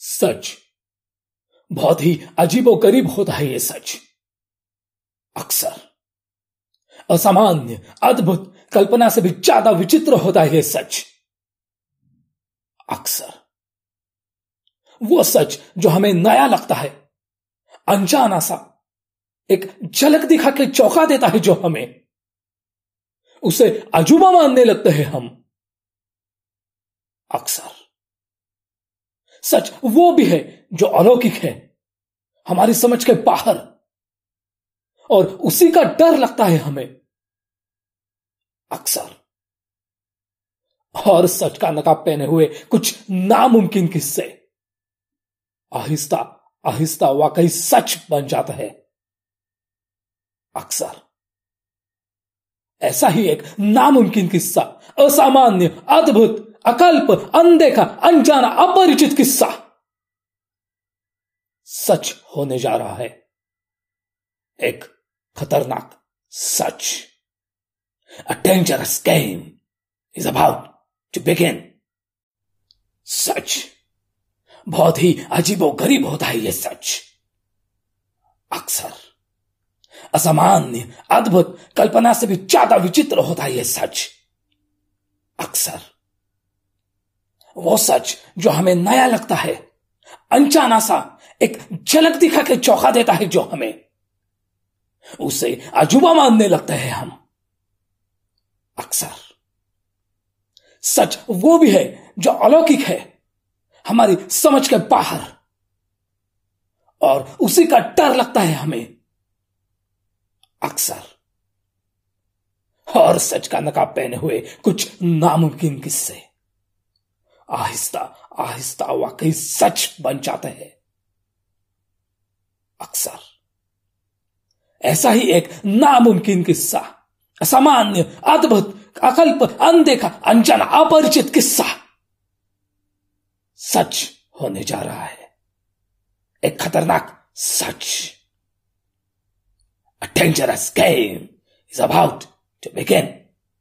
सच। बहुत ही अजीबो गरीब होता है ये सच। अक्सर। असामान्य, अद्भुत कल्पना से भी ज़्यादा विचित्र होता है ये सच। अक्सर। वो सच जो हमें नया लगता है। अनजाना सा। एक झलक दिखा के चौंका देता है जो हमें। उसे अजूबा मानने लगते हैं हम। अक्सर। सच वो भी है जो अलौकिक है, हमारी समझ के बाहर। और उसी का डर लगता है हमें। अक्सर। और सच का नकाब पहने हुए कुछ नामुमकिन किस्से। आहिस्ता आहिस्ता वाकई सच बन जाता है। अक्सर। ऐसा ही एक नामुमकिन किस्सा, असामान्य, अद्भुत अकल्प, अनदेखा, अनजाना, अपरिचित किस्सा। सच होने जा रहा है। एक खतरनाक सच। A dangerous game is about to begin सच। बहुत ही अजीबो गरीब होता है यह सच। अक्सर असामान्य, अद्भुत कल्पना से भी ज़्यादा विचित्र होता है यह सच। अक्सर वो सच जो हमें नया लगता है। अनचाना सा एक झलक दिखा के चौंका देता है जो हमें। उसे अजूबा मानने लगते हैं हम। अक्सर। सच वो भी है जो अलौकिक है। हमारी समझ के बाहर। और उसी का डर लगता है हमें। अक्सर। और सच का नकाब पहने हुए कुछ नामुमकिन किस्से। आहिस्ता आहिस्ता वाकई सच बन जाते हैं। अक्सर। ऐसा ही एक नामुमकिन किस्सा, असामान्य, अद्भुत, अकल्प, अनदेखा, अनजाना, अपरिचित किस्सा सच होने जा रहा है। एक खतरनाक सच। A dangerous game is about to begin